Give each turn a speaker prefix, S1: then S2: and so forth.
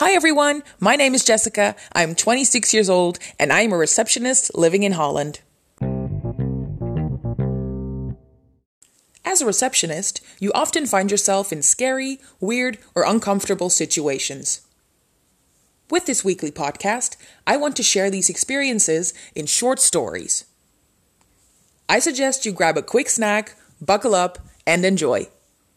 S1: Hi everyone, my name is Jessica. I'm 26 years old and I am a receptionist living in Holland. As a receptionist, you often find yourself in scary, weird, or uncomfortable situations. With this weekly podcast, I want to share these experiences in short stories. I suggest you grab a quick snack, buckle up, and enjoy.